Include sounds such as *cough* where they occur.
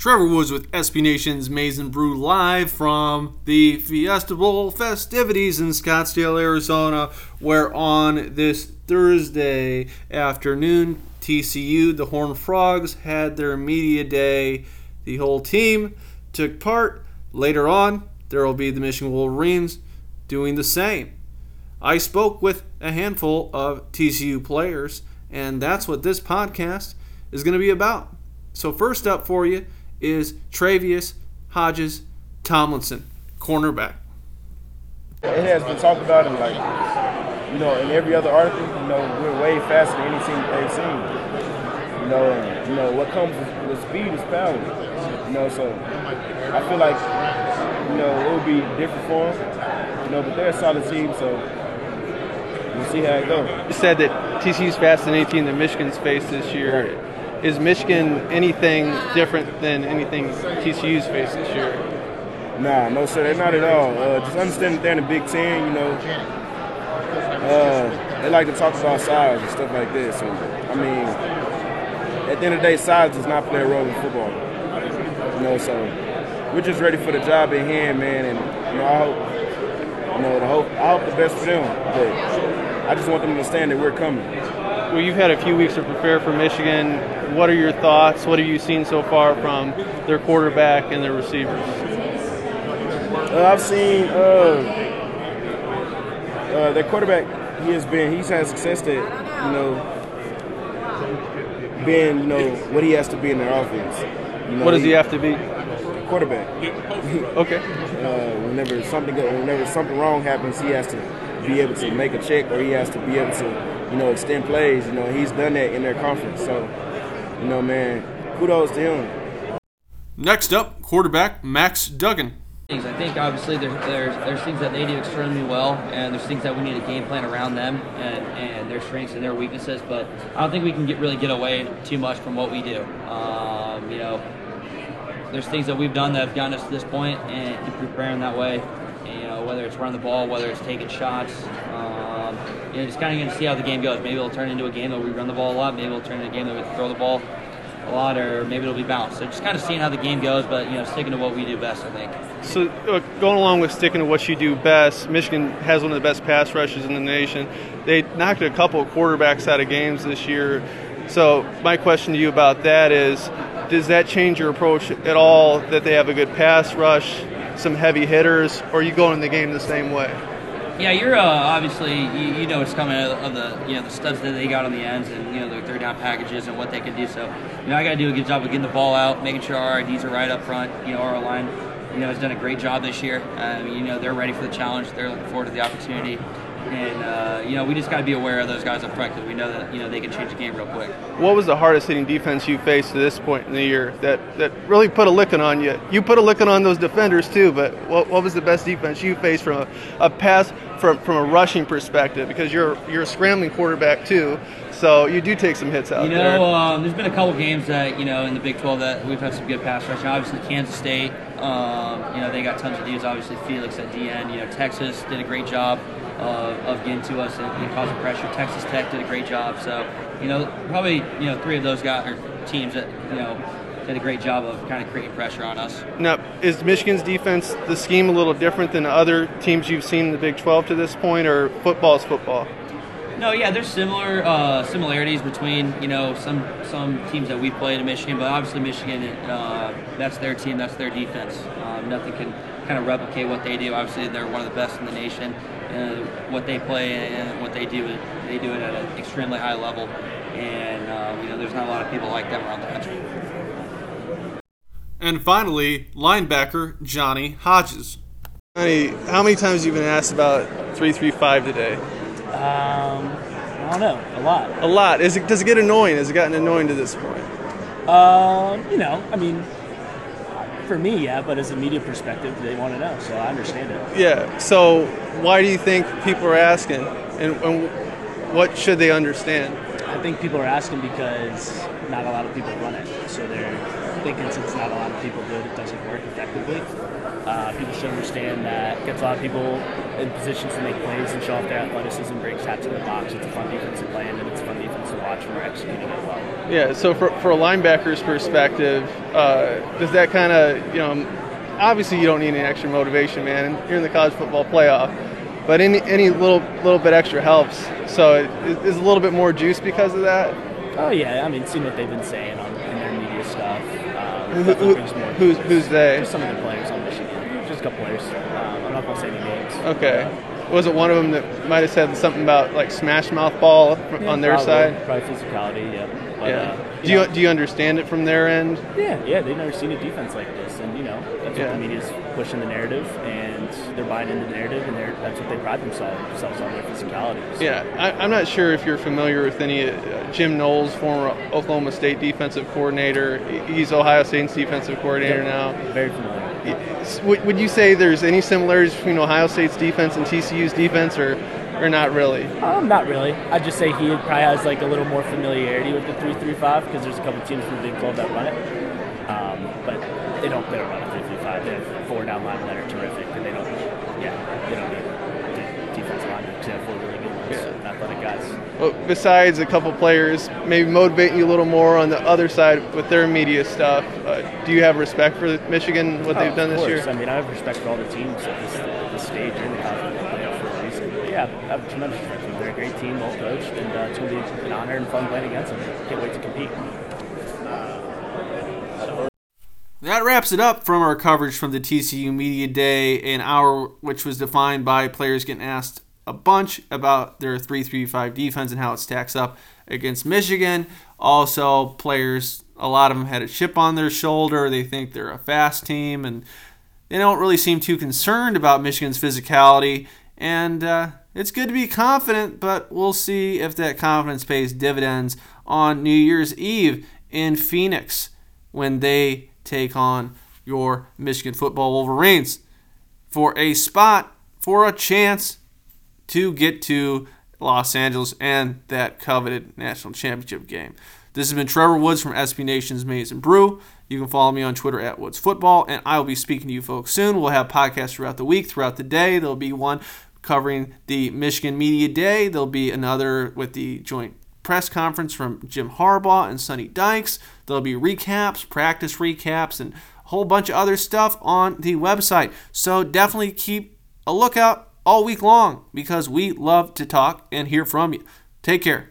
Trevor Woods with SB Nation's Maize n Brew live from the Fiesta Bowl festivities in Scottsdale, Arizona, where on this Thursday afternoon, TCU, the Horned Frogs, had their media day. The whole team took part. Later on, there will be the Michigan Wolverines doing the same. I spoke with a handful of TCU players, and that's what this podcast is going to be about. So, first up for you, is Tre'Vius Hodges Tomlinson, cornerback. It has been talked about in like, you know, in every other article, you know, we're way faster than any team they've seen. You know, and, you know, what comes with, with speed is power. You know, so I feel like, you know, it would be different for them. You know, but they're a solid team, so we'll see how it goes. You said that TCU's faster than any team that Michigan's faced this year. Right is Michigan anything different than anything TCU's faced this year? Nah, no sir, they're not at all. Uh, just understand that they're in the Big Ten, you know. Uh, they like to talk about size and stuff like this. I mean, at the end of the day, size does not play a role in football. You know, so we're just ready for the job at hand, man. And you know, I hope, you know, the hope, I hope the best for them. But I just want them to understand that we're coming. Well, you've had a few weeks to prepare for Michigan what are your thoughts? What have you seen so far from their quarterback and their receivers? Uh, I've seen uh, uh, their quarterback. He has been. He's had success that you know, being you know what he has to be in their offense. You know, what does he, he have to be? Quarterback. okay. *laughs* Uh, whenever something whenever something wrong happens, he has to be able to make a check, or he has to be able to you know extend plays. You know, he's done that in their conference. So you know, man, kudos to him. Next up, quarterback Max Duggan. I think obviously there, there's there's things that they do extremely well, and there's things that we need a game plan around them and, and their strengths and their weaknesses. But I don't think we can get really get away too much from what we do. Um, you know, there's things that we've done that have gotten us to this point, and keep preparing that way. And, you know, whether it's running the ball, whether it's taking shots. You know, just kind of going to see how the game goes. Maybe it'll turn into a game that we run the ball a lot. Maybe it'll turn into a game that we throw the ball a lot, or maybe it'll be balanced. So just kind of seeing how the game goes, but you know, sticking to what we do best, I think. So uh, going along with sticking to what you do best, Michigan has one of the best pass rushes in the nation. They knocked a couple of quarterbacks out of games this year. So my question to you about that is, does that change your approach at all? That they have a good pass rush, some heavy hitters, or are you going in the game the same way? Yeah, you're uh, obviously you, you, know what's coming of the you know the studs that they got on the ends and you know their third down packages and what they can do. So you know I got to do a good job of getting the ball out, making sure our IDs are right up front. You know our line you know has done a great job this year. Um, you know they're ready for the challenge. They're looking forward to the opportunity. And uh, you know, we just got to be aware of those guys up front because we know that you know they can change the game real quick. What was the hardest hitting defense you faced to this point in the year that, that really put a licking on you? You put a licking on those defenders too, but what, what was the best defense you faced from a, a pass from from a rushing perspective? Because you're you're a scrambling quarterback too, so you do take some hits out there. you know, there. Um, there's been a couple games that you know in the Big 12 that we've had some good pass rushing. Obviously, Kansas State, um, you know, they got tons of dudes. Obviously, Felix Anudike. You know, Texas did a great job of, of getting to us and, and, causing pressure. Texas Tech did a great job. So, you know, probably you know three of those guys or teams that you know did a great job of kind of creating pressure on us. Now, is Michigan's defense the scheme a little different than other teams you've seen in the Big 12 to this point, or football is football? No, yeah, there's similar uh, similarities between you know some some teams that we played in Michigan, but obviously Michigan, uh, that's their team, that's their defense. Um, nothing can kind of replicate what they do. Obviously, they're one of the best in the nation. Uh, what they play and what they do, they do it at an extremely high level. And uh, you know, there's not a lot of people like them around the country. And finally, linebacker Johnny Hodges. Johnny, how many times have you been asked about 335 today? Um, I don't know. A lot. A lot. Is it? Does it get annoying? Has it gotten annoying to this point? Um, you know, I mean, for me, yeah, but as a media perspective, they want to know, so I understand it. Yeah. So why do you think people are asking, and, and what should they understand? I think people are asking because not a lot of people run it, so they're thinking since not a lot of people do it, it doesn't work effectively. Uh, people should understand that it gets a lot of people in positions to make plays and show off their athleticism, break shots in the box. It's a fun defensive play, and it's a fun defense to watch when we're executing it well. Yeah, so for, for a linebacker's perspective, uh, does that kind of, you know, obviously you don't need any extra motivation, man. You're in the college football playoff, but any any little little bit extra helps. So is, is a little bit more juice because of that. Oh yeah, I mean, seeing what they've been saying on in their media stuff. Um, Who, who, who's who's they? Just some of the players on Michigan. Just a couple players. Um, I'm not gonna say any names. Okay. Was it one of them that might have said something about like smash mouth ball Yeah, on their probably, side? Probably physicality, yeah. But, Yeah. Uh, Do you know, do you understand it from their end? Yeah, yeah, they've never seen a defense like this, and you know that's Yeah. what the media's pushing the narrative, and they're buying into the narrative, and they're, that's what they pride themselves, on their physicality. So, Yeah, I, I'm not sure if you're familiar with any uh, Jim Knowles, former Oklahoma State defensive coordinator. He's Ohio State's defensive coordinator now. very familiar. Would, you say there's any similarities between Ohio State's defense and TCU's defense, or or not really? Um, not really. I'd just say he probably has like a little more familiarity with the three-three-five because there's a couple teams from the Big 12 that run it, um, but they don't. They don't run a three-three-five. They have four down linemen that are terrific, and they don't. Yeah, they don't need de- defensive linemen. They have four really good ones, Yeah. athletic guys. Well, besides a couple players, maybe motivating you a little more on the other side with their media stuff. Uh, do you have respect for Michigan, what they've Oh, done this course. year? I mean, I have respect for all the teams at this, at this stage in the college football playoff for a reason. But yeah, I have tremendous respect for them. They're a great team, well coached, and uh, it's going to be an honor and fun playing against them. Can't wait to compete. That wraps it up from our coverage from the TCU Media Day, an hour which was defined by players getting asked a bunch about their 3-3-5 defense and how it stacks up against Michigan. Also, players, a lot of them had a chip on their shoulder. They think they're a fast team, and they don't really seem too concerned about Michigan's physicality. And uh, it's good to be confident, but we'll see if that confidence pays dividends on New Year's Eve in Phoenix when they take on your Michigan football Wolverines for a spot, for a chance to get to Los Angeles and that coveted national championship game. This has been Trevor Woods from SB Nation's Maize and Brew. You can follow me on Twitter at Woods Football, and I will be speaking to you folks soon. We'll have podcasts throughout the week, throughout the day. There'll be one covering the Michigan Media Day. There'll be another with the joint press conference from Jim Harbaugh and Sonny Dykes. There'll be recaps, practice recaps, and a whole bunch of other stuff on the website. So definitely keep a lookout all week long because we love to talk and hear from you. Take care.